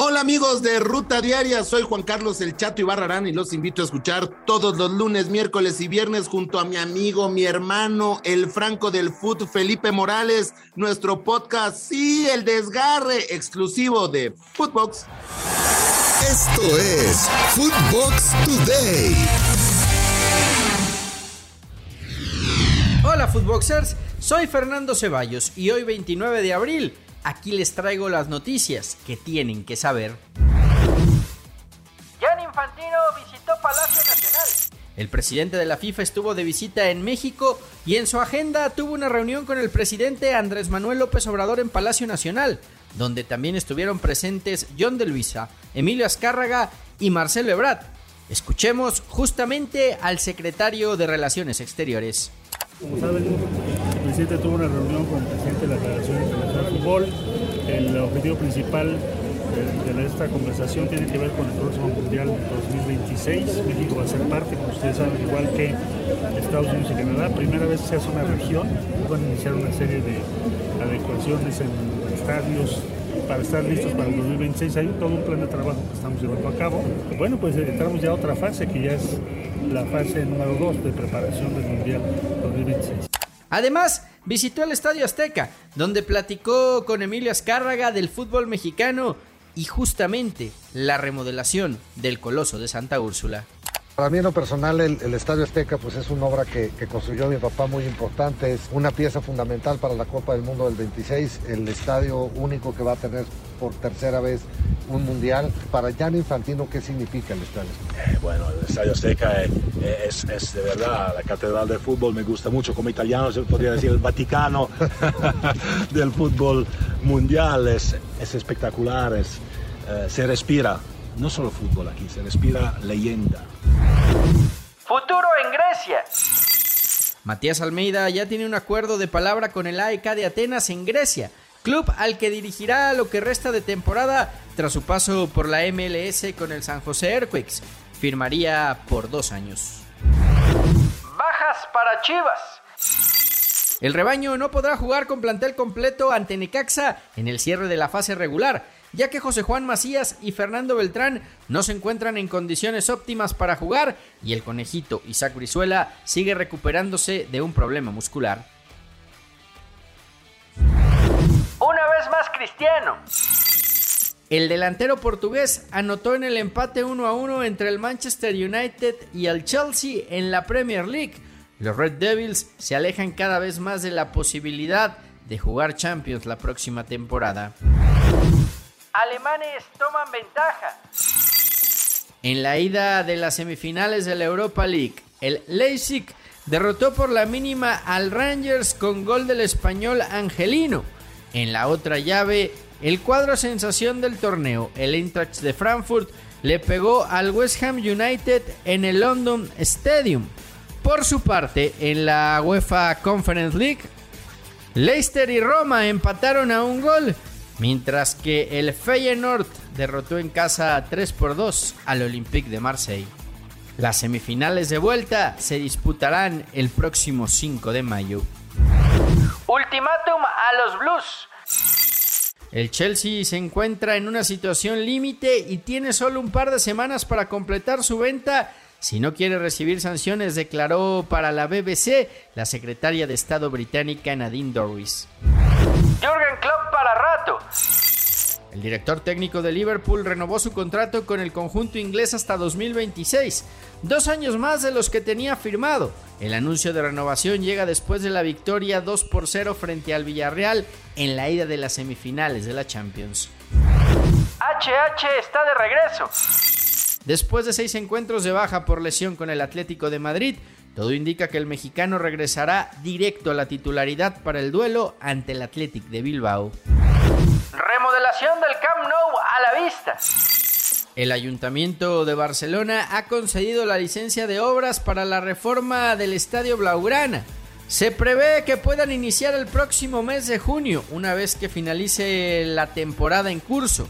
Hola amigos de Ruta Diaria, soy Juan Carlos El Chato Ibarrarán y los invito a escuchar todos los lunes, miércoles y viernes junto a mi amigo, mi hermano, el Franco del Foot, Felipe Morales, nuestro podcast, sí, el desgarre exclusivo de Footbox. Esto es Footbox Today. Hola Footboxers, soy Fernando Ceballos y hoy 29 de abril aquí les traigo las noticias que tienen que saber. Jan Infantino visitó Palacio Nacional. El presidente de la FIFA estuvo de visita en México y en su agenda tuvo una reunión con el presidente Andrés Manuel López Obrador en Palacio Nacional, donde también estuvieron presentes John de Luisa, Emilio Azcárraga y Marcelo Ebrard. Escuchemos justamente al secretario de Relaciones Exteriores. Como saben, el presidente tuvo una reunión con el presidente de la El objetivo principal de, esta conversación tiene que ver con el próximo Mundial 2026. México va a ser parte, como ustedes saben, igual que Estados Unidos y Canadá. Primera vez se hace una región, van a iniciar una serie de adecuaciones en estadios para estar listos para el 2026. Hay todo un plan de trabajo que estamos llevando a cabo. Bueno, pues entramos ya a otra fase que ya es la fase número 2 de preparación del Mundial 2026. Además, visitó el Estadio Azteca, donde platicó con Emilio Azcárraga del fútbol mexicano y justamente la remodelación del Coloso de Santa Úrsula. Para mí en lo personal el, Estadio Azteca pues es una obra que, construyó mi papá muy importante, es una pieza fundamental para la Copa del Mundo del 26, el estadio único que va a tener por tercera vez un mundial. Para Jan Infantino, ¿qué significa el Estadio eh, bueno, el Estadio Azteca eh, es, es, de verdad la catedral del fútbol, me gusta mucho, como italiano se podría decir el Vaticano del fútbol mundial, es, es espectacular, es, eh, se respira, no solo fútbol aquí, se respira leyenda. Futuro en Grecia. Matías Almeida ya tiene un acuerdo de palabra con el AEK de Atenas en Grecia, club al que dirigirá lo que resta de temporada tras su paso por la MLS con el San José Earthquakes. Firmaría por dos años. Bajas para Chivas. El rebaño no podrá jugar con plantel completo ante Necaxa en el cierre de la fase regular ya que José Juan Macías y Fernando Beltrán no se encuentran en condiciones óptimas para jugar y el conejito Isaac Brizuela sigue recuperándose de un problema muscular. Una vez más Cristiano. El delantero portugués anotó en el empate 1 a 1 entre el Manchester United y el Chelsea en la Premier League. Los Red Devils se alejan cada vez más de la posibilidad de jugar Champions la próxima temporada alemanes toman ventaja. En la ida de las semifinales de la Europa League, el Leipzig derrotó por la mínima al Rangers con gol del español Angelino. En la otra llave, el cuadro sensación del torneo, el Eintracht de Frankfurt, le pegó al West Ham United en el London Stadium. Por su parte, en la UEFA Conference League, Leicester y Roma empataron a un gol mientras que el Feyenoord derrotó en casa 3 por 2 al Olympique de Marseille. Las semifinales de vuelta se disputarán el próximo 5 de mayo. Ultimátum a los Blues. El Chelsea se encuentra en una situación límite y tiene solo un par de semanas para completar su venta si no quiere recibir sanciones, declaró para la BBC la secretaria de Estado británica Nadine Dorris. Jürgen Klopp para rato. El director técnico de Liverpool renovó su contrato con el conjunto inglés hasta 2026, dos años más de los que tenía firmado. El anuncio de renovación llega después de la victoria 2 por 0 frente al Villarreal en la ida de las semifinales de la Champions. HH está de regreso. Después de seis encuentros de baja por lesión con el Atlético de Madrid, todo indica que el mexicano regresará directo a la titularidad para el duelo ante el Athletic de Bilbao. Remodelación del Camp Nou a la vista. El Ayuntamiento de Barcelona ha concedido la licencia de obras para la reforma del Estadio Blaugrana. Se prevé que puedan iniciar el próximo mes de junio, una vez que finalice la temporada en curso.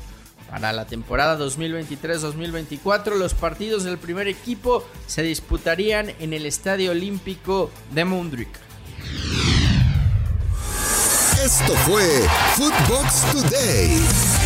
Para la temporada 2023-2024, los partidos del primer equipo se disputarían en el Estadio Olímpico de Mundrik. Esto fue Footbox Today.